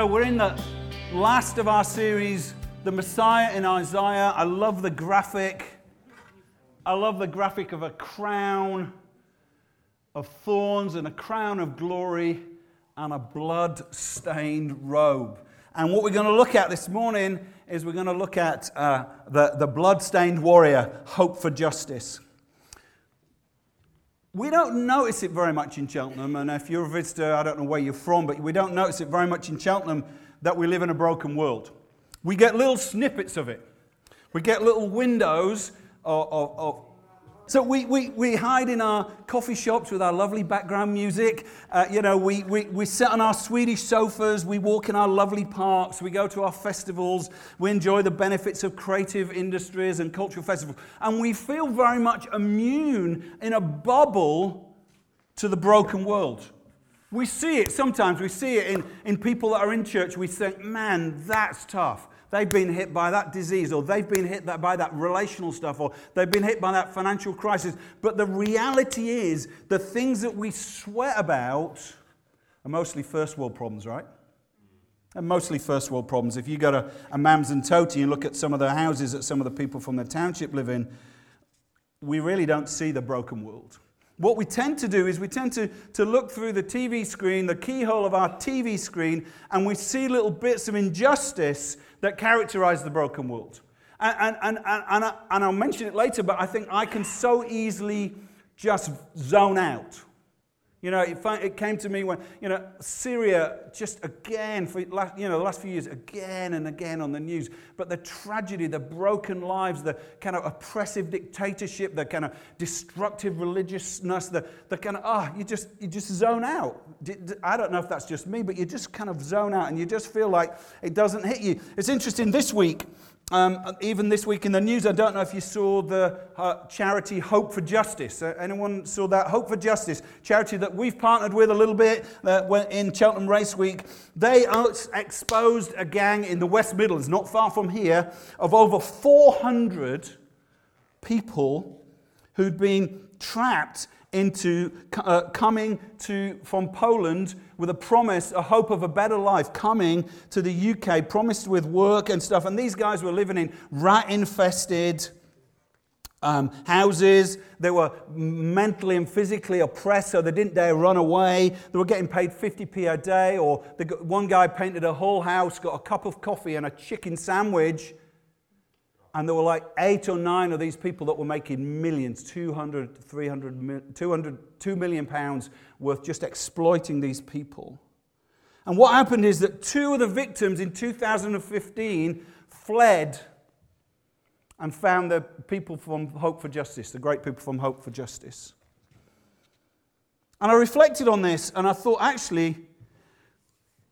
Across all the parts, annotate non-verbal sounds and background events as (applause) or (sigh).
So we're in the last of our series, The Messiah in Isaiah. I love the graphic. I love the graphic of a crown of thorns and a crown of glory and a blood stained robe. And what we're going to look at this morning is we're going to look at uh, the, the blood stained warrior, hope for justice. We don't notice it very much in Cheltenham, and if you're a visitor, I don't know where you're from, but we don't notice it very much in Cheltenham that we live in a broken world. We get little snippets of it. We get little windows of, of, so we, we, we hide in our coffee shops with our lovely background music. Uh, you know, we, we, we sit on our Swedish sofas. We walk in our lovely parks. We go to our festivals. We enjoy the benefits of creative industries and cultural festivals. And we feel very much immune in a bubble to the broken world. We see it sometimes. We see it in, in people that are in church. We think, man, that's tough. They've been hit by that disease, or they've been hit by that relational stuff, or they've been hit by that financial crisis. But the reality is, the things that we sweat about are mostly first world problems, right? And mostly first world problems. If you go to a Mams and Toti and look at some of the houses that some of the people from the township live in, we really don't see the broken world. What we tend to do is we tend to, to look through the TV screen, the keyhole of our TV screen, and we see little bits of injustice that characterize the broken world. And, and, and, and, I, and I'll mention it later, but I think I can so easily just zone out. You know, it, came to me when, you know, Syria just again, for, last, you know, the last few years, again and again on the news. But the tragedy, the broken lives, the kind of oppressive dictatorship, the kind of destructive religiousness, the, the kind of, ah, oh, you just, you just zone out. I don't know if that's just me, but you just kind of zone out and you just feel like it doesn't hit you. It's interesting this week, um, even this week in the news, I don't know if you saw the uh, charity Hope for Justice. Uh, anyone saw that? Hope for Justice, charity that we've partnered with a little bit uh, in Cheltenham Race Week. They exposed a gang in the West Midlands, not far from here, of over 400 people who'd been trapped into uh, coming to, from Poland with a promise, a hope of a better life, coming to the UK, promised with work and stuff. And these guys were living in rat infested um, houses. They were mentally and physically oppressed, so they didn't dare run away. They were getting paid 50p a day, or one guy painted a whole house, got a cup of coffee and a chicken sandwich and there were like eight or nine of these people that were making millions 200 300 200 2 million pounds worth just exploiting these people. And what happened is that two of the victims in 2015 fled and found the people from hope for justice the great people from hope for justice. And i reflected on this and i thought actually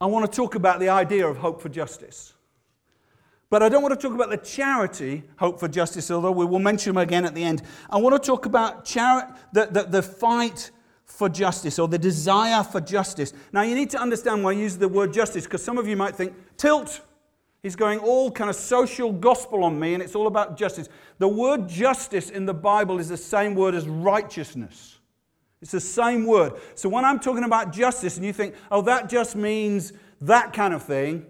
i want to talk about the idea of hope for justice but I don't want to talk about the charity, Hope for Justice, although we will mention them again at the end. I want to talk about chari- the, the, the fight for justice or the desire for justice. Now, you need to understand why I use the word justice because some of you might think, tilt. He's going all kind of social gospel on me and it's all about justice. The word justice in the Bible is the same word as righteousness. It's the same word. So when I'm talking about justice and you think, oh, that just means that kind of thing,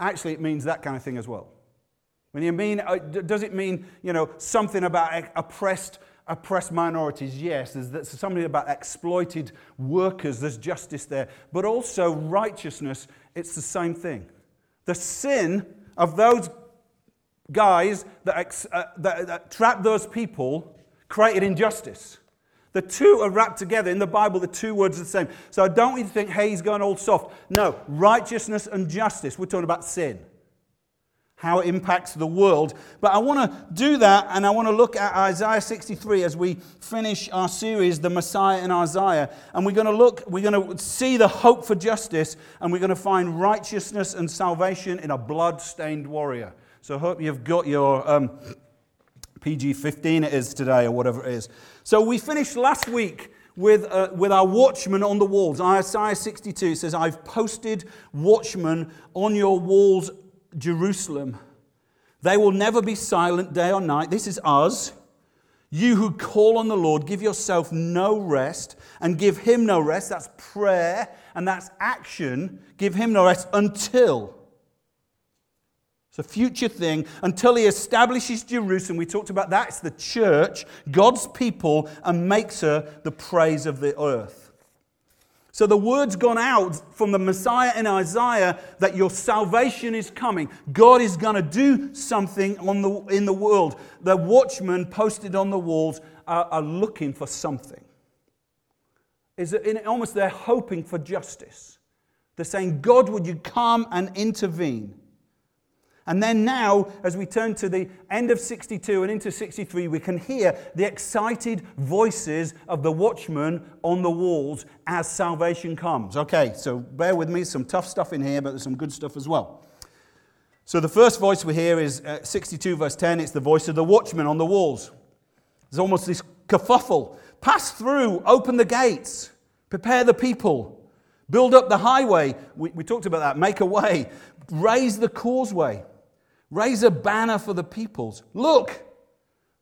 actually it means that kind of thing as well. When you mean, uh, does it mean, you know, something about oppressed, oppressed minorities? Yes, there's, something about exploited workers, there's justice there. But also righteousness, it's the same thing. The sin of those guys that, uh, that, that trapped those people created injustice. The two are wrapped together. In the Bible, the two words are the same. So I don't want you to think, hey, he's going all soft. No, righteousness and justice. We're talking about sin. how it impacts the world. But I want to do that, and I want to look at Isaiah 63 as we finish our series, The Messiah in Isaiah. And we're going to look, we're going to see the hope for justice, and we're going to find righteousness and salvation in a blood stained warrior. So I hope you've got your um, PG 15 it is today, or whatever it is. So we finished last week with, uh, with our watchmen on the walls. Isaiah 62 says, I've posted watchmen on your walls Jerusalem. They will never be silent day or night. This is us. You who call on the Lord, give yourself no rest and give him no rest. That's prayer and that's action. Give him no rest until. It's a future thing until he establishes Jerusalem. We talked about that. It's the church, God's people, and makes her the praise of the earth. So the word's gone out from the Messiah in Isaiah that your salvation is coming. God is going to do something on the, in the world. The watchmen posted on the walls are, are looking for something. Is it, almost they're hoping for justice. They're saying, God, would you come and intervene? And then now, as we turn to the end of 62 and into 63, we can hear the excited voices of the watchmen on the walls as salvation comes. Okay, so bear with me, some tough stuff in here, but there's some good stuff as well. So the first voice we hear is uh, 62, verse 10. It's the voice of the watchman on the walls. There's almost this kerfuffle. Pass through, open the gates, prepare the people, build up the highway. We, we talked about that. Make a way, raise the causeway. Raise a banner for the peoples. Look,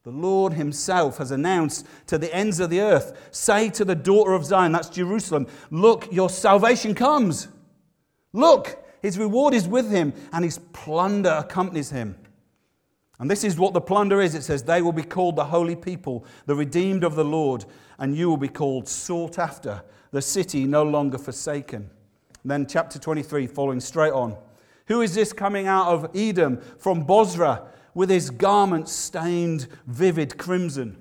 the Lord Himself has announced to the ends of the earth say to the daughter of Zion, that's Jerusalem, look, your salvation comes. Look, His reward is with Him, and His plunder accompanies Him. And this is what the plunder is it says, They will be called the holy people, the redeemed of the Lord, and you will be called sought after, the city no longer forsaken. And then, chapter 23, following straight on. Who is this coming out of Edom from Bozrah with his garments stained vivid crimson?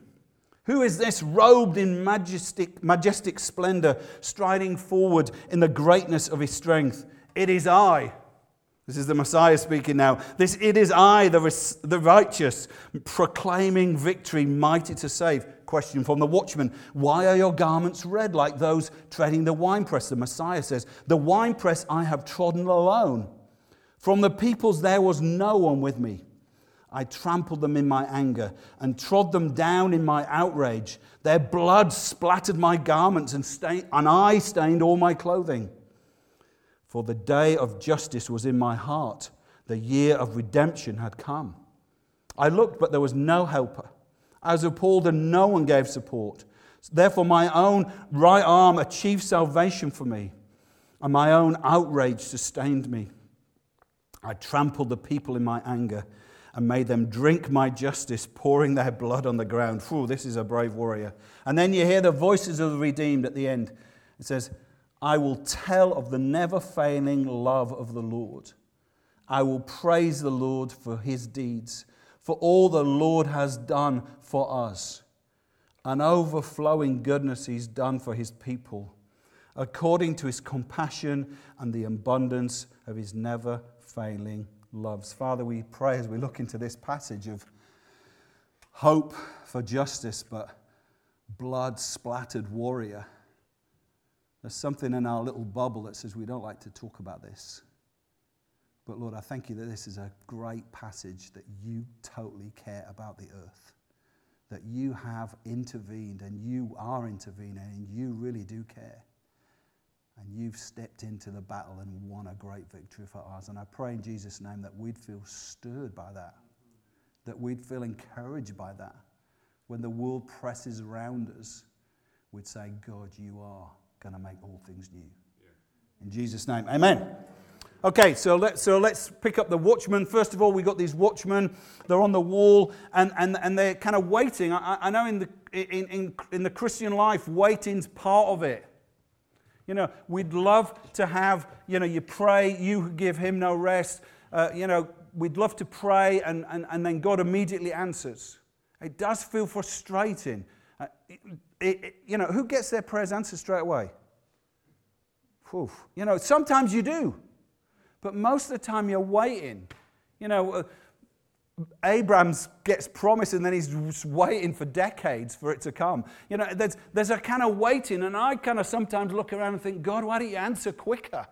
Who is this robed in majestic, majestic splendor, striding forward in the greatness of his strength? It is I. This is the Messiah speaking now. This it is I, the, the righteous, proclaiming victory, mighty to save. Question from the watchman Why are your garments red like those treading the winepress? The Messiah says, The winepress I have trodden alone from the peoples there was no one with me. I trampled them in my anger and trod them down in my outrage. Their blood splattered my garments and, stained, and I stained all my clothing. For the day of justice was in my heart. The year of redemption had come. I looked, but there was no helper. I was appalled, and no one gave support. Therefore, my own right arm achieved salvation for me, and my own outrage sustained me. I trampled the people in my anger and made them drink my justice, pouring their blood on the ground. This is a brave warrior. And then you hear the voices of the redeemed at the end. It says, I will tell of the never failing love of the Lord. I will praise the Lord for his deeds, for all the Lord has done for us. An overflowing goodness he's done for his people, according to his compassion and the abundance of his never failing loves. Father, we pray as we look into this passage of hope for justice, but blood splattered warrior. There's something in our little bubble that says we don't like to talk about this. But Lord, I thank you that this is a great passage that you totally care about the earth, that you have intervened and you are intervening and you really do care and you've stepped into the battle and won a great victory for us. And I pray in Jesus' name that we'd feel stirred by that, that we'd feel encouraged by that. When the world presses around us, we'd say, God, you are going to make all things new. In Jesus' name, amen. Okay, so, let's, so let's pick up the watchmen. First of all, we've got these watchmen. They're on the wall and, and, and they're kind of waiting. I, I know in the, in, in, in the Christian life, waiting's part of it. You know, we'd love to have, you know, you pray, you give him no rest. Uh, you know, we'd love to pray and, and, and then God immediately answers. It does feel frustrating. Uh, it, it, you know, who gets their prayers answered straight away? Whew. You know, sometimes you do, but most of the time you're waiting. You know, uh, Abraham gets promised and then he's waiting for decades for it to come. You know, there's, there's a kind of waiting, and I kind of sometimes look around and think, God, why don't you answer quicker?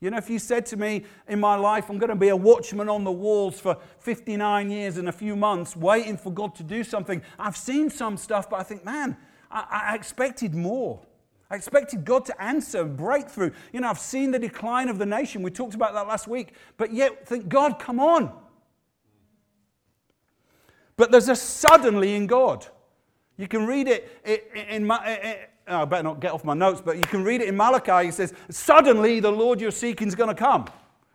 You know, if you said to me in my life, I'm going to be a watchman on the walls for 59 years and a few months, waiting for God to do something, I've seen some stuff, but I think, man, I, I expected more. I expected God to answer, breakthrough. You know, I've seen the decline of the nation. We talked about that last week. But yet, think, God, come on. But there's a suddenly in God. You can read it in, in, in, oh, I better not get off my notes, but you can read it in Malachi. He says, Suddenly the Lord you're seeking is going to come.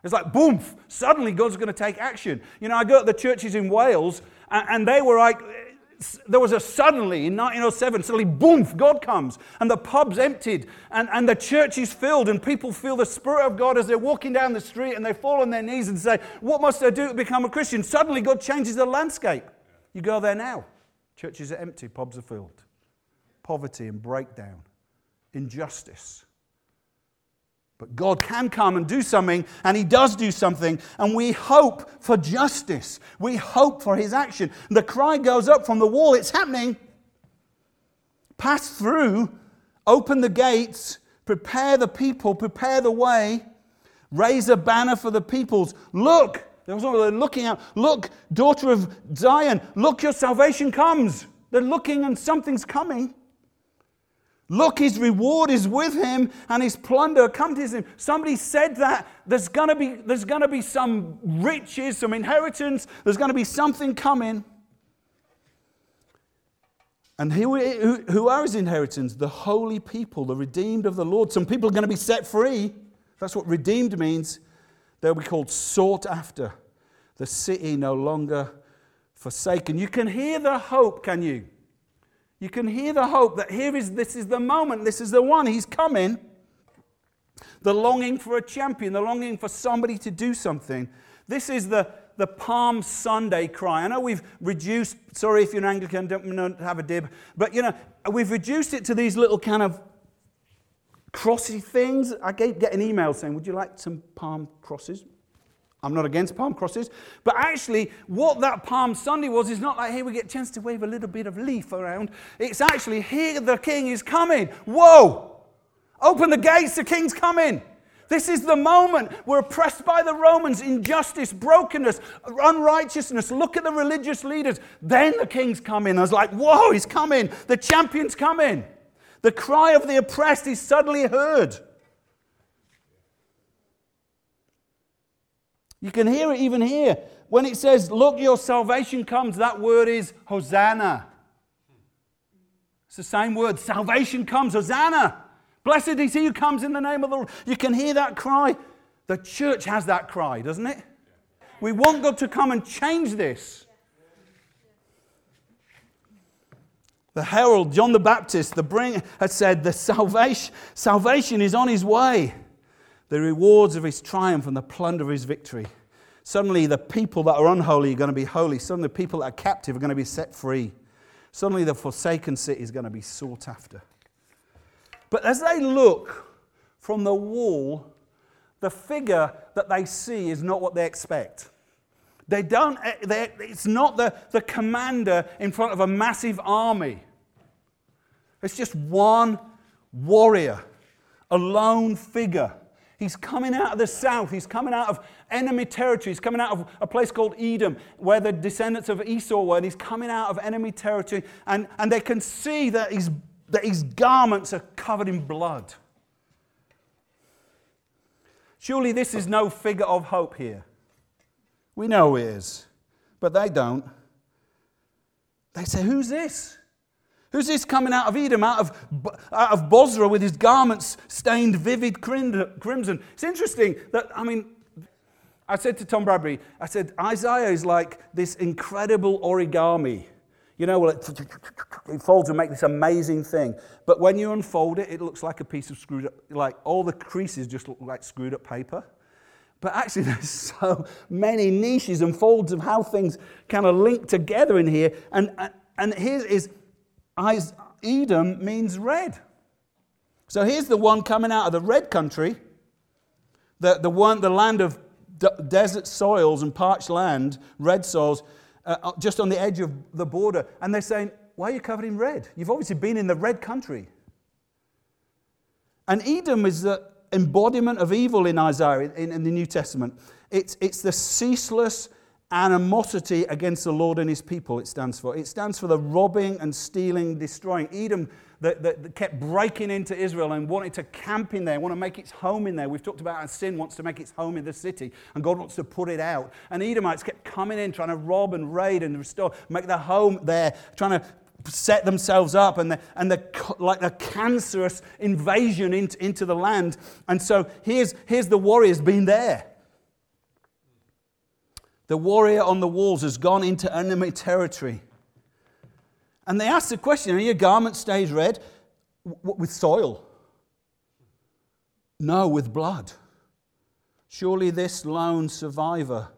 It's like, boom, suddenly God's going to take action. You know, I go to the churches in Wales, and they were like, there was a suddenly in 1907, suddenly, boom, God comes, and the pub's emptied, and, and the church is filled, and people feel the Spirit of God as they're walking down the street, and they fall on their knees and say, What must I do to become a Christian? Suddenly, God changes the landscape. You go there now, churches are empty, pubs are filled poverty and breakdown, injustice. But God can come and do something, and He does do something, and we hope for justice. We hope for His action. The cry goes up from the wall it's happening. Pass through, open the gates, prepare the people, prepare the way, raise a banner for the peoples. Look, they're looking out. Look, daughter of Zion, look, your salvation comes. They're looking, and something's coming. Look, his reward is with him and his plunder accompanies him. Somebody said that there's going to be, there's going to be some riches, some inheritance, there's going to be something coming. And who, are his inheritance? The holy people, the redeemed of the Lord. Some people are going to be set free. That's what redeemed means. They'll be called sought after. The city no longer forsaken. You can hear the hope, can you? You can hear the hope that here is this is the moment, this is the one, he's coming. The longing for a champion, the longing for somebody to do something. This is the, the Palm Sunday cry. I know we've reduced, sorry if you're an Anglican, don't, have a dib, but you know, we've reduced it to these little kind of crossy things. I get, an email saying, Would you like some palm crosses? I'm not against palm crosses, but actually, what that Palm Sunday was is not like, hey, we get a chance to wave a little bit of leaf around. It's actually, here the king is coming. Whoa! Open the gates, the king's coming. This is the moment we're oppressed by the Romans, injustice, brokenness, unrighteousness. Look at the religious leaders. Then the king's coming. I was like, whoa, he's coming. The champion's coming. The cry of the oppressed is suddenly heard. You can hear it even here. When it says, Look, your salvation comes, that word is Hosanna. It's the same word. Salvation comes, Hosanna. Blessed is he who comes in the name of the Lord. You can hear that cry. The church has that cry, doesn't it? We want God to come and change this. The herald, John the Baptist, the had said, The salvation, salvation is on his way the rewards of his triumph and the plunder of his victory. Suddenly, the people that are unholy are going to be holy. Suddenly, the people that are captive are going to be set free. Suddenly, the forsaken city is going to be sought after. But as they look from the wall, the figure that they see is not what they expect. They don't, eh, it's not the, the commander in front of a massive army. It's just one warrior, a lone figure He's coming out of the south. He's coming out of enemy territory. He's coming out of a place called Edom, where the descendants of Esau were. And he's coming out of enemy territory. And, and they can see that his, that his garments are covered in blood. Surely this is no figure of hope here. We know he is, but they don't. They say, Who's this? Who's this coming out of Edom, out of, out of Bozrah with his garments stained vivid crimson? It's interesting that, I mean, I said to Tom Bradbury, I said, Isaiah is like this incredible origami. You know, well, it, it folds and makes this amazing thing. But when you unfold it, it looks like a piece of screwed up, like all the creases just look like screwed up paper. But actually, (laughs) there's so many niches and folds of how things kind of link together in here. And, and here is Edom means red. So here's the one coming out of the red country, the, the one, the land of desert soils and parched land, red soils, uh, uh, just on the edge of the border. And they're saying, Why are you covered in red? You've obviously been in the red country. And Edom is the embodiment of evil in Isaiah in, in the New Testament. It's, it's the ceaseless animosity against the Lord and his people, it stands for. It stands for the robbing and stealing, destroying. Edom that, that, that, kept breaking into Israel and wanted to camp in there, want to make its home in there. We've talked about how sin wants to make its home in the city, and God wants to put it out. And Edomites kept coming in, trying to rob and raid and restore, make their home there, trying to set themselves up and the, and the, like a cancerous invasion into, into the land. And so here's, here's the warriors being there. The warrior on the walls has gone into enemy territory. And they ask the question Are your garment stays red? with soil? No, with blood. Surely this lone survivor,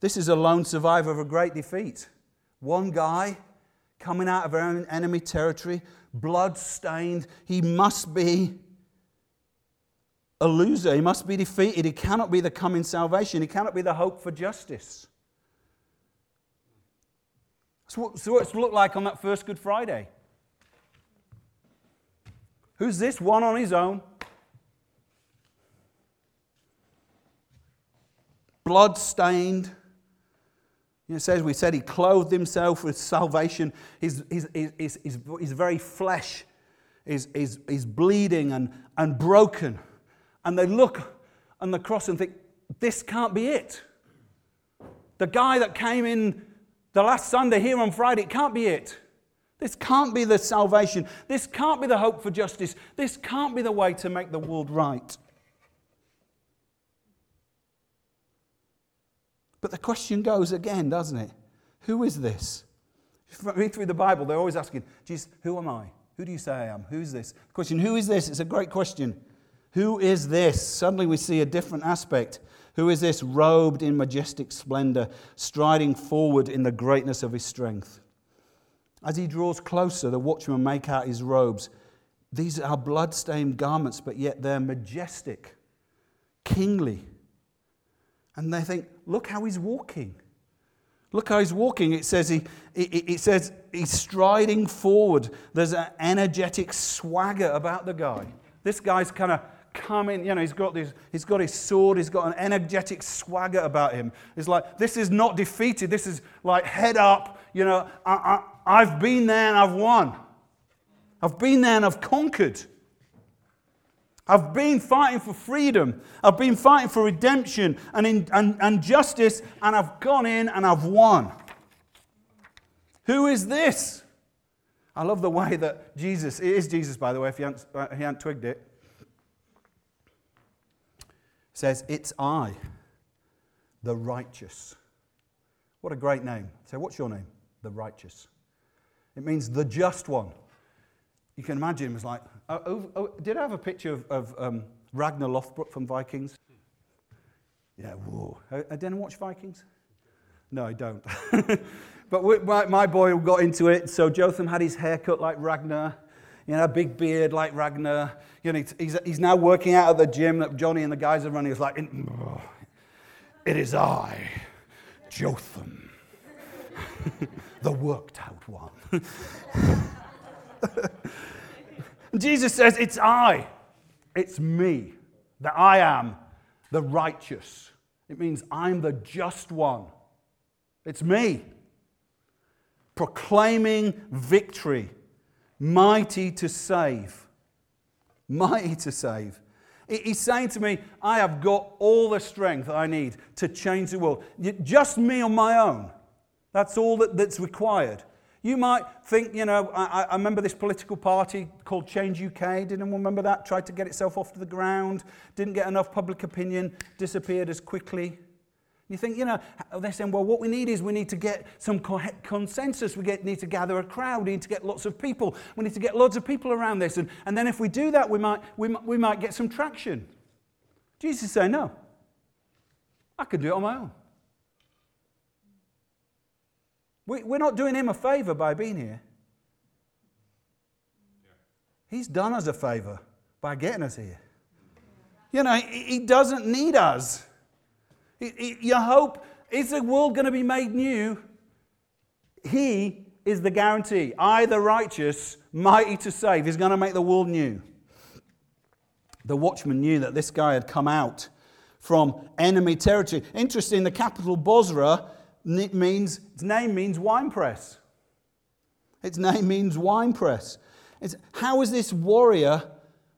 this is a lone survivor of a great defeat. One guy coming out of enemy territory, blood stained. He must be a loser. He must be defeated. He cannot be the coming salvation. He cannot be the hope for justice. So, what, so what's it look like on that first Good Friday? Who's this? One on his own. Blood stained. It says, we said he clothed himself with salvation. His, his, his, his, his very flesh is, is, is bleeding and, and broken and they look on the cross and think, this can't be it. The guy that came in the last Sunday here on Friday, it can't be it. This can't be the salvation. This can't be the hope for justice. This can't be the way to make the world right. But the question goes again, doesn't it? Who is this? Read through the Bible, they're always asking, Jesus, who am I? Who do you say I am? Who's this? The question, who is this? It's a great question. Who is this? Suddenly we see a different aspect. Who is this robed in majestic splendor, striding forward in the greatness of his strength? As he draws closer, the watchmen make out his robes. These are blood-stained garments, but yet they're majestic, kingly. And they think, look how he's walking. Look how he's walking. It says, he, it, says he's striding forward. There's an energetic swagger about the guy. This guy's kind of coming, you know, he's got, this, he's got his sword, he's got an energetic swagger about him. It's like, this is not defeated, this is like head up, you know, I, I, I've been there and I've won. I've been there and I've conquered. I've been fighting for freedom. I've been fighting for redemption and, in, and, and justice, and I've gone in and I've won. Who is this? I love the way that Jesus, it is Jesus, by the way, if you hadn't, uh, if you hadn't twigged it, says, It's I, the righteous. What a great name. So, what's your name? The righteous. It means the just one. You can imagine as like, oh, oh, oh, did I have a picture of, of um, Ragnar Lothbrok from Vikings? Yeah, whoa. I, I didn't watch Vikings? No, I don't. (laughs) but we, my, my boy got into it, so Jotham had his hair cut like Ragnar you know, big beard like Ragnar. You know, he's, he's now working out at the gym that Johnny and the guys are running. He's like, oh, it is I, Jotham, the worked out one. Jesus says, It's I, it's me, that I am the righteous. It means I'm the just one. It's me proclaiming victory mighty to save. Mighty to save. He's saying to me, I have got all the strength I need to change the world. Just me on my own. That's all that, that's required. You might think, you know, I, I, remember this political party called Change UK. Did anyone remember that? Tried to get itself off to the ground, didn't get enough public opinion, disappeared as quickly. You think, you know, they're saying, well, what we need is we need to get some consensus. We get, need to gather a crowd. We need to get lots of people. We need to get lots of people around this. And, and then if we do that, we might, we, we might get some traction. Jesus saying, no, I can do it on my own. We, we're not doing him a favor by being here. He's done us a favor by getting us here. You know, he, he doesn't need us. Your hope is the world going to be made new? He is the guarantee. I, the righteous, mighty to save, is going to make the world new. The watchman knew that this guy had come out from enemy territory. Interesting, the capital Bozrah means, its name means wine press. Its name means wine press. It's, how is this warrior?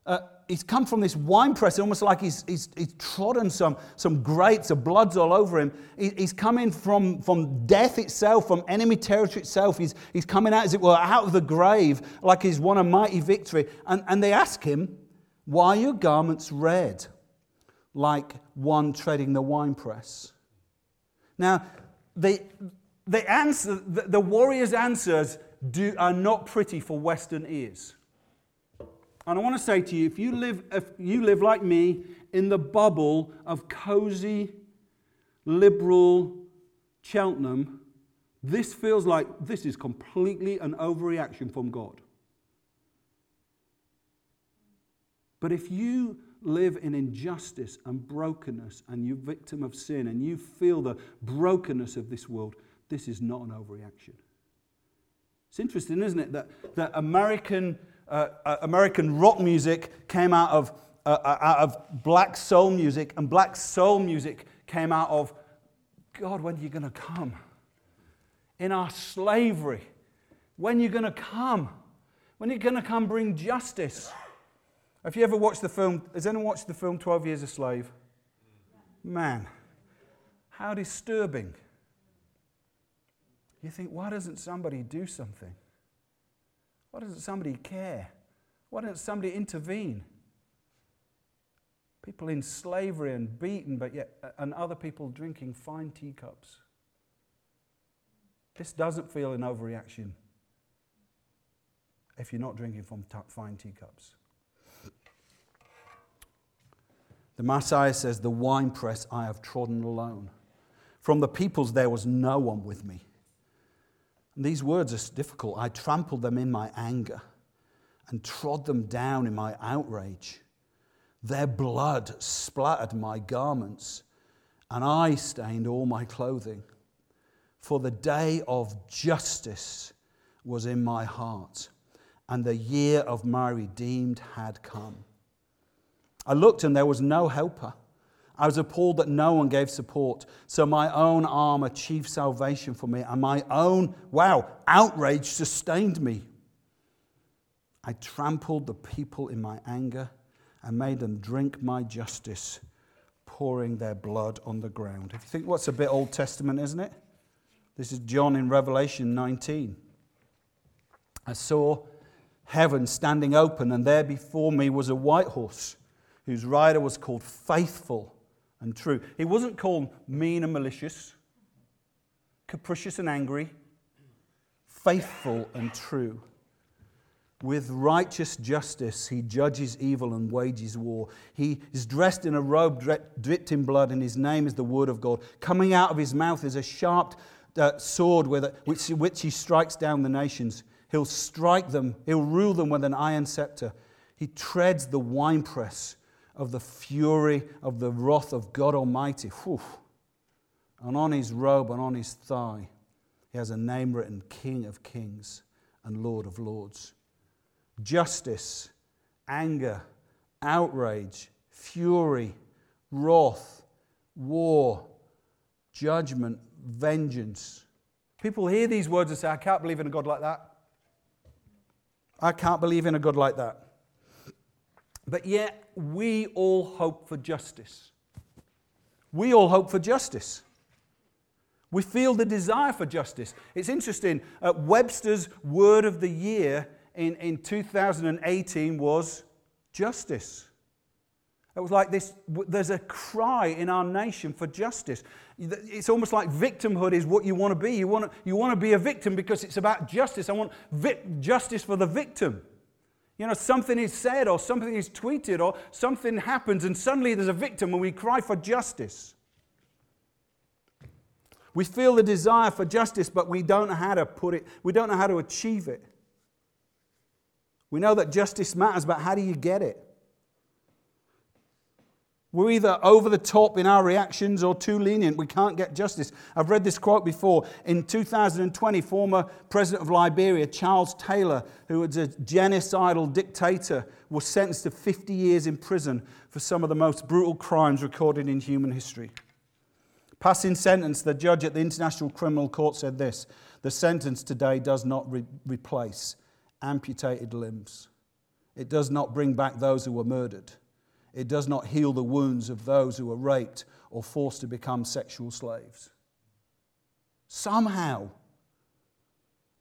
Uh, he's come from this wine press, almost like he's, he's, he's trodden some, some grapes, the blood's all over him. He, he's coming from, from death itself, from enemy territory itself. He's, he's coming out, as it were, out of the grave, like he's won a mighty victory. And, and they ask him, Why are your garments red, like one treading the winepress? Now, the, the, answer, the, the warrior's answers do, are not pretty for Western ears. And I want to say to you if you live, if you live like me in the bubble of cozy, liberal Cheltenham, this feels like this is completely an overreaction from God. But if you live in injustice and brokenness and you're victim of sin and you feel the brokenness of this world, this is not an overreaction. It's interesting, isn't it, that, that American, uh, uh, American rock music came out of, uh, uh, out of black soul music, and black soul music came out of God, when are you going to come? In our slavery, when are you going to come? When are you going to come bring justice? Have you ever watched the film? Has anyone watched the film 12 Years a Slave? Man, how disturbing. You think, why doesn't somebody do something? Why doesn't somebody care? Why doesn't somebody intervene? People in slavery and beaten, but yet, uh, and other people drinking fine teacups. This doesn't feel an overreaction if you're not drinking from t- fine teacups. The Messiah says, The winepress I have trodden alone. From the peoples there was no one with me. These words are difficult. I trampled them in my anger and trod them down in my outrage. Their blood splattered my garments, and I stained all my clothing. For the day of justice was in my heart, and the year of my redeemed had come. I looked, and there was no helper. I was appalled that no one gave support. So my own arm achieved salvation for me, and my own, wow, outrage sustained me. I trampled the people in my anger and made them drink my justice, pouring their blood on the ground. If you think what's a bit Old Testament, isn't it? This is John in Revelation 19. I saw heaven standing open, and there before me was a white horse, whose rider was called Faithful and true. He wasn't called mean and malicious, capricious and angry, faithful and true. With righteous justice, he judges evil and wages war. He is dressed in a robe dipped in blood, and his name is the word of God. Coming out of his mouth is a sharp uh, sword with it, which, which he strikes down the nations. He'll strike them, he'll rule them with an iron scepter. He treads the winepress of the fury of the wrath of God Almighty. Whew. And on his robe and on his thigh, he has a name written King of Kings and Lord of Lords. Justice, anger, outrage, fury, wrath, war, judgment, vengeance. People hear these words and say, I can't believe in a God like that. I can't believe in a God like that. But yet, we all hope for justice. We all hope for justice. We feel the desire for justice. It's interesting, uh, Webster's word of the year in, in 2018 was justice. It was like this there's a cry in our nation for justice. It's almost like victimhood is what you want to be. You want to, you want to be a victim because it's about justice. I want vi- justice for the victim. You know, something is said or something is tweeted or something happens, and suddenly there's a victim and we cry for justice. We feel the desire for justice, but we don't know how to put it, we don't know how to achieve it. We know that justice matters, but how do you get it? We're either over the top in our reactions or too lenient. We can't get justice. I've read this quote before. In 2020, former president of Liberia, Charles Taylor, who was a genocidal dictator, was sentenced to 50 years in prison for some of the most brutal crimes recorded in human history. Passing sentence, the judge at the International Criminal Court said this The sentence today does not re- replace amputated limbs, it does not bring back those who were murdered. It does not heal the wounds of those who are raped or forced to become sexual slaves. Somehow,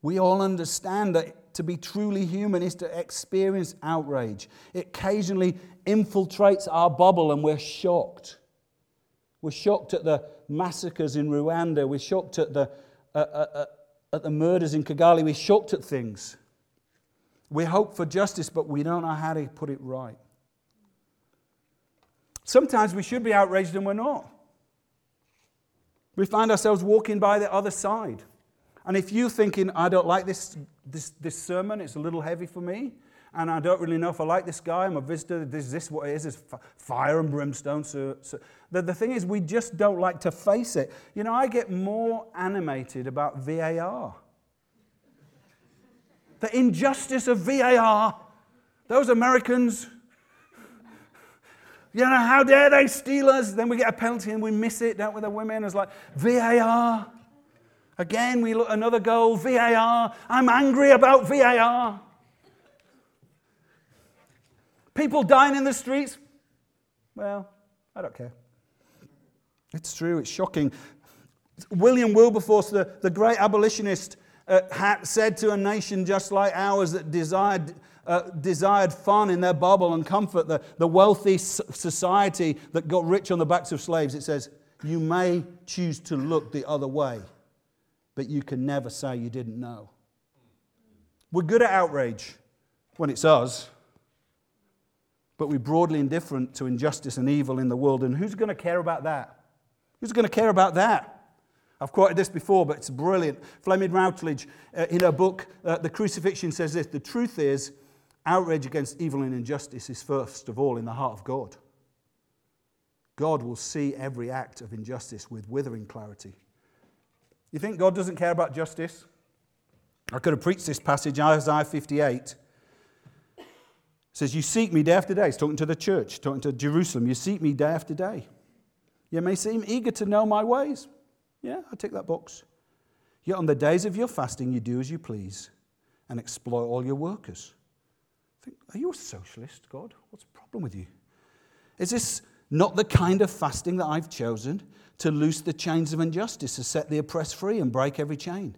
we all understand that to be truly human is to experience outrage. It occasionally infiltrates our bubble and we're shocked. We're shocked at the massacres in Rwanda. We're shocked at the, uh, uh, uh, at the murders in Kigali. We're shocked at things. We hope for justice, but we don't know how to put it right. Sometimes we should be outraged and we're not. We find ourselves walking by the other side. And if you're thinking, I don't like this, this, this sermon, it's a little heavy for me, and I don't really know if I like this guy, I'm a visitor, is this what it is? It's fire and brimstone. So, so. The, the thing is, we just don't like to face it. You know, I get more animated about VAR. The injustice of VAR. Those Americans you know, how dare they steal us? Then we get a penalty and we miss it, don't we? The women It's like VAR. Again, we look another goal, VAR. I'm angry about VAR. People dying in the streets. Well, I don't care. It's true, it's shocking. William Wilberforce, the, the great abolitionist, uh, had said to a nation just like ours that desired uh, desired fun in their bubble and comfort, the, the wealthy society that got rich on the backs of slaves, it says, You may choose to look the other way, but you can never say you didn't know. We're good at outrage when it's us, but we're broadly indifferent to injustice and evil in the world. And who's going to care about that? Who's going to care about that? I've quoted this before, but it's brilliant. Fleming Rutledge, uh, in her book, uh, The Crucifixion, says this The truth is, Outrage against evil and injustice is first of all in the heart of God. God will see every act of injustice with withering clarity. You think God doesn't care about justice? I could have preached this passage, Isaiah 58. It says, You seek me day after day. It's talking to the church, talking to Jerusalem. You seek me day after day. You may seem eager to know my ways. Yeah, I tick that box. Yet on the days of your fasting, you do as you please and exploit all your workers. Think, are you a socialist, God? What's the problem with you? Is this not the kind of fasting that I've chosen to loose the chains of injustice, to set the oppressed free and break every chain?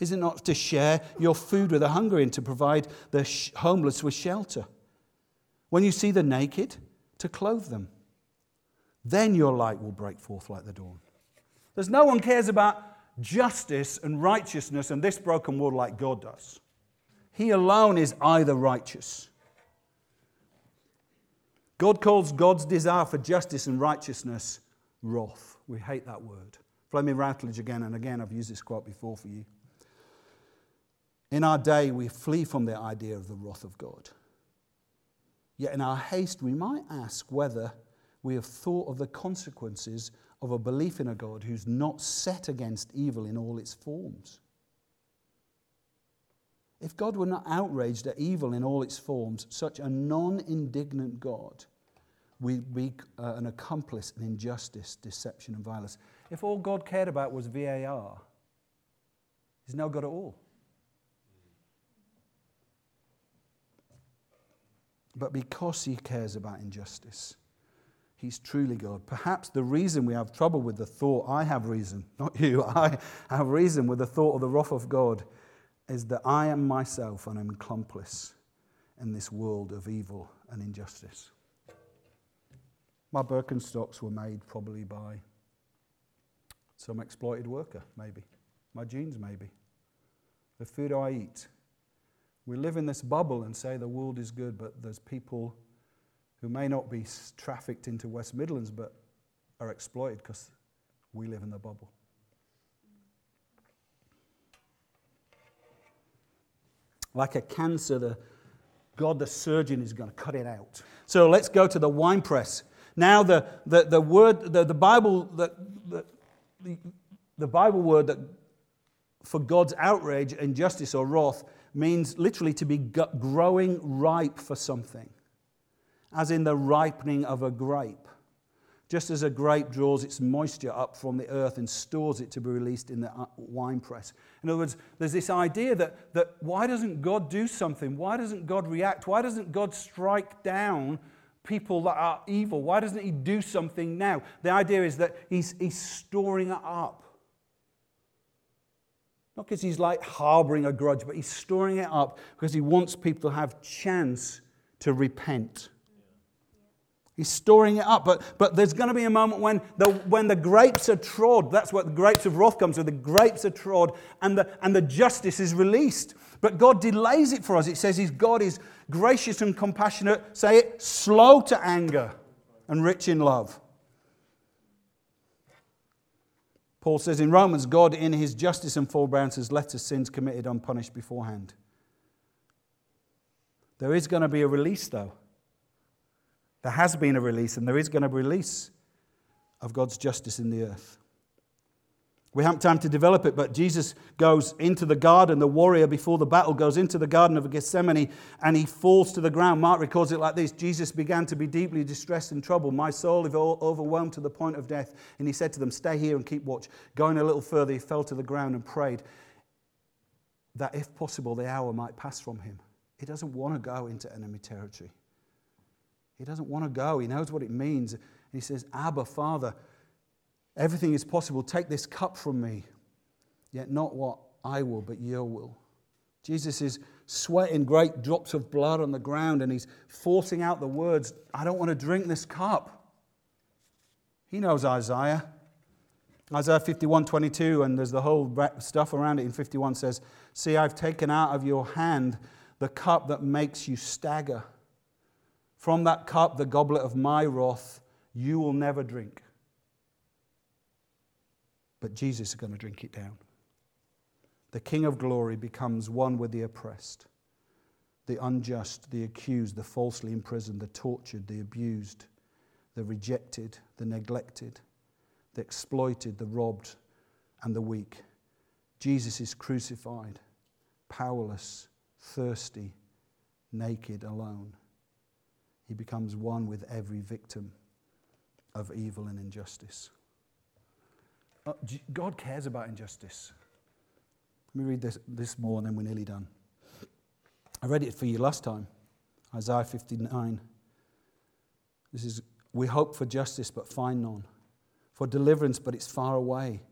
Is it not to share your food with the hungry and to provide the homeless with shelter? When you see the naked, to clothe them. Then your light will break forth like the dawn. There's no one cares about justice and righteousness and this broken world like God does. He alone is either righteous. God calls God's desire for justice and righteousness wrath. We hate that word. Fleming Rutledge again and again. I've used this quote before for you. In our day, we flee from the idea of the wrath of God. Yet in our haste, we might ask whether we have thought of the consequences of a belief in a God who's not set against evil in all its forms. If God were not outraged at evil in all its forms, such a non indignant God would be uh, an accomplice in injustice, deception, and violence. If all God cared about was VAR, He's no God at all. But because He cares about injustice, He's truly God. Perhaps the reason we have trouble with the thought, I have reason, (laughs) not you, I have reason with the thought of the wrath of God is that I am myself and I'm accomplice in this world of evil and injustice. My Birkenstocks were made probably by some exploited worker, maybe. My jeans, maybe. The food I eat. We live in this bubble and say the world is good, but there's people who may not be trafficked into West Midlands but are exploited because we live in the bubble. Like a cancer, the God, the surgeon, is going to cut it out. So let's go to the wine press. Now, the, the, the word, the, the Bible, the, the, the Bible word that for God's outrage, injustice, or wrath means literally to be growing ripe for something, as in the ripening of a grape. Just as a grape draws its moisture up from the earth and stores it to be released in the uh, wine press. In other words, there's this idea that, that why doesn't God do something? Why doesn't God react? Why doesn't God strike down people that are evil? Why doesn't He do something now? The idea is that He's, he's storing it up. Not because He's like harboring a grudge, but He's storing it up because He wants people to have chance to repent. He's storing it up. But, but there's going to be a moment when the, when the grapes are trod. That's what the grapes of wrath comes with. The grapes are trod and the, and the justice is released. But God delays it for us. It says his God is gracious and compassionate. Say it, slow to anger and rich in love. Paul says in Romans, God in his justice and forbearance has let us sins committed unpunished beforehand. There is going to be a release, though. There has been a release, and there is going to be a release of God's justice in the earth. We haven't time to develop it, but Jesus goes into the garden. The warrior before the battle goes into the garden of Gethsemane and he falls to the ground. Mark records it like this Jesus began to be deeply distressed and troubled. My soul is overwhelmed to the point of death. And he said to them, Stay here and keep watch. Going a little further, he fell to the ground and prayed that if possible, the hour might pass from him. He doesn't want to go into enemy territory. He doesn't want to go. He knows what it means. And he says, Abba, Father, everything is possible. Take this cup from me. Yet not what I will, but your will. Jesus is sweating great drops of blood on the ground and he's forcing out the words, I don't want to drink this cup. He knows Isaiah. Isaiah 51 22, and there's the whole stuff around it in 51 says, See, I've taken out of your hand the cup that makes you stagger. From that cup, the goblet of my wrath, you will never drink. But Jesus is going to drink it down. The King of glory becomes one with the oppressed, the unjust, the accused, the falsely imprisoned, the tortured, the abused, the rejected, the neglected, the exploited, the robbed, and the weak. Jesus is crucified, powerless, thirsty, naked, alone he becomes one with every victim of evil and injustice. Uh, God cares about injustice. Let me read this, this more and then we're nearly done. I read it for you last time Isaiah 59. This is, we hope for justice but find none, for deliverance but it's far away.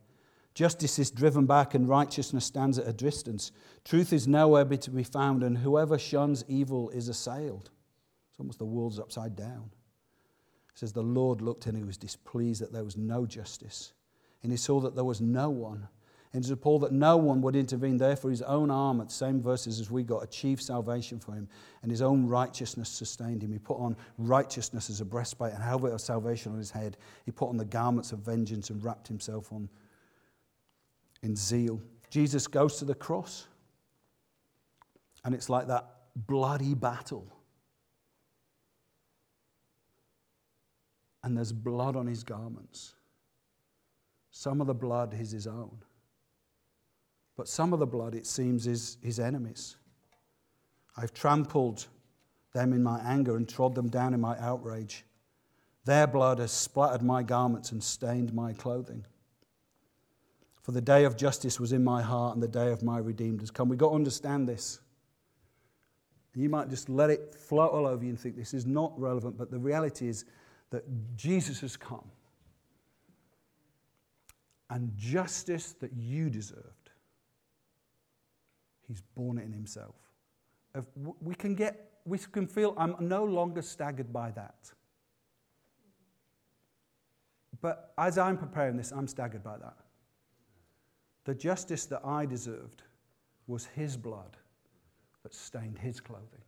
Justice is driven back and righteousness stands at a distance. Truth is nowhere to be found, and whoever shuns evil is assailed. It's almost the world's upside down. It says, The Lord looked and he was displeased that there was no justice. And he saw that there was no one. And to Paul that no one would intervene. Therefore, his own arm, at the same verses as we got, achieved salvation for him, and his own righteousness sustained him. He put on righteousness as a breastplate and helmet of salvation on his head. He put on the garments of vengeance and wrapped himself on in zeal. Jesus goes to the cross, and it's like that bloody battle and there's blood on his garments. Some of the blood is his own. But some of the blood, it seems, is his enemies. I've trampled them in my anger and trod them down in my outrage. Their blood has splattered my garments and stained my clothing. For the day of justice was in my heart, and the day of my redeemed has come. We've got to understand this. You might just let it float all over you and think this is not relevant, but the reality is that Jesus has come and justice that you deserved, he's borne it in himself. We can get, we can feel, I'm no longer staggered by that. But as I'm preparing this, I'm staggered by that. The justice that I deserved was his blood that stained his clothing.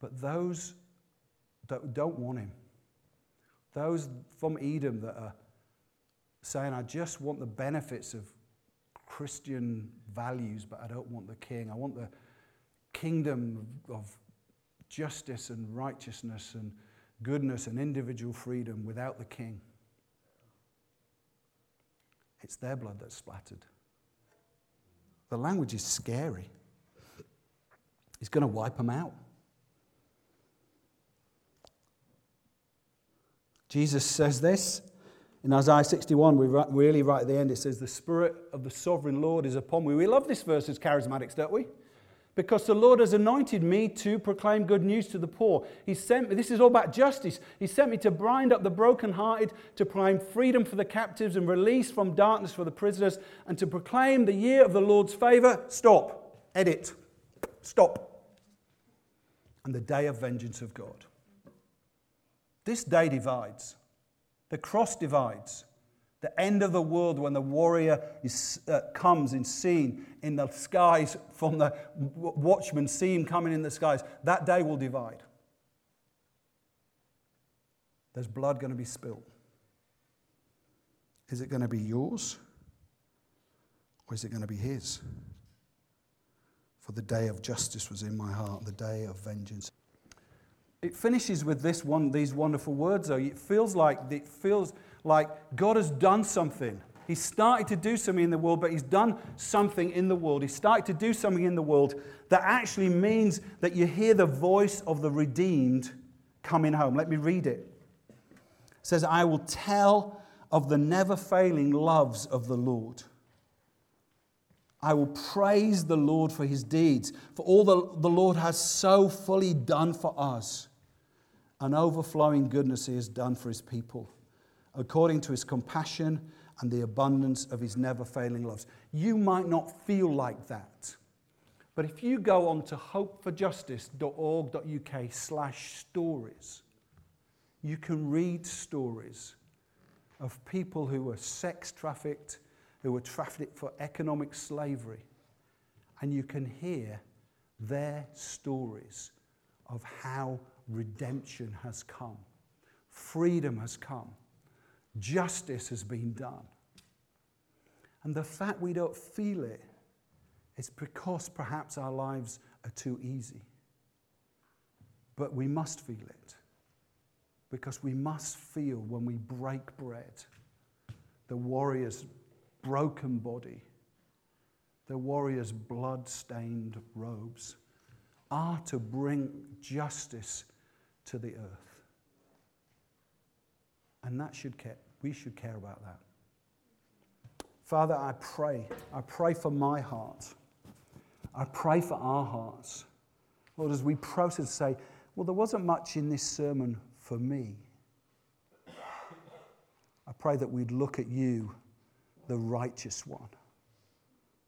But those that don't want him, those from Edom that are saying, I just want the benefits of Christian values, but I don't want the king. I want the kingdom of justice and righteousness and goodness and individual freedom without the king. It's their blood that's splattered. The language is scary. He's going to wipe them out. Jesus says this in Isaiah 61, we really right at the end, it says, The Spirit of the sovereign Lord is upon me. We love this verse as charismatics, don't we? Because the Lord has anointed me to proclaim good news to the poor. He sent me, this is all about justice. He sent me to bind up the brokenhearted, to proclaim freedom for the captives and release from darkness for the prisoners, and to proclaim the year of the Lord's favor. Stop. Edit. Stop. And the day of vengeance of God. This day divides. The cross divides. The end of the world when the warrior is, uh, comes and seen in the skies from the watchman, see him coming in the skies. That day will divide. There's blood going to be spilled. Is it going to be yours? Or is it going to be his? For the day of justice was in my heart, the day of vengeance it finishes with this one, these wonderful words, though. It feels like, it feels like God has done something. He's started to do something in the world, but he's done something in the world. He's started to do something in the world that actually means that you hear the voice of the redeemed coming home. Let me read it. It says, I will tell of the never failing loves of the Lord. I will praise the Lord for his deeds, for all the, the Lord has so fully done for us. An overflowing goodness he has done for his people, according to his compassion and the abundance of his never failing loves. You might not feel like that, but if you go on to hopeforjustice.org.uk slash stories, you can read stories of people who were sex trafficked who were trafficked for economic slavery. And you can hear their stories of how redemption has come, freedom has come, justice has been done. And the fact we don't feel it is because perhaps our lives are too easy. But we must feel it because we must feel when we break bread. The warriors broken body, the warrior's blood stained robes, are to bring justice to the earth. And that should care, we should care about that. Father, I pray. I pray for my heart. I pray for our hearts. Lord, as we process, say, well, there wasn't much in this sermon for me. I pray that we'd look at you the righteous one,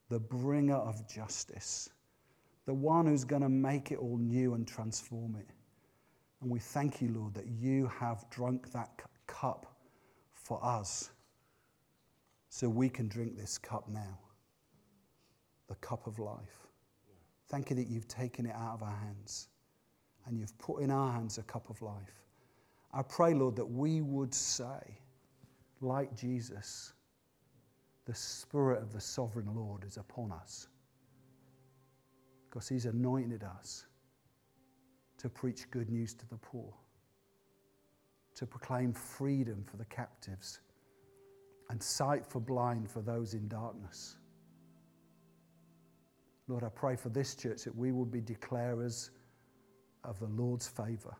the bringer of justice, the one who's going to make it all new and transform it. And we thank you, Lord, that you have drunk that cup for us so we can drink this cup now the cup of life. Thank you that you've taken it out of our hands and you've put in our hands a cup of life. I pray, Lord, that we would say, like Jesus, the Spirit of the sovereign Lord is upon us because He's anointed us to preach good news to the poor, to proclaim freedom for the captives, and sight for blind for those in darkness. Lord, I pray for this church that we will be declarers of the Lord's favor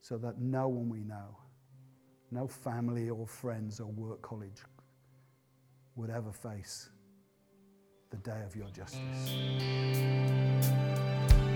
so that no one we know, no family or friends or work colleague would ever face the day of your justice.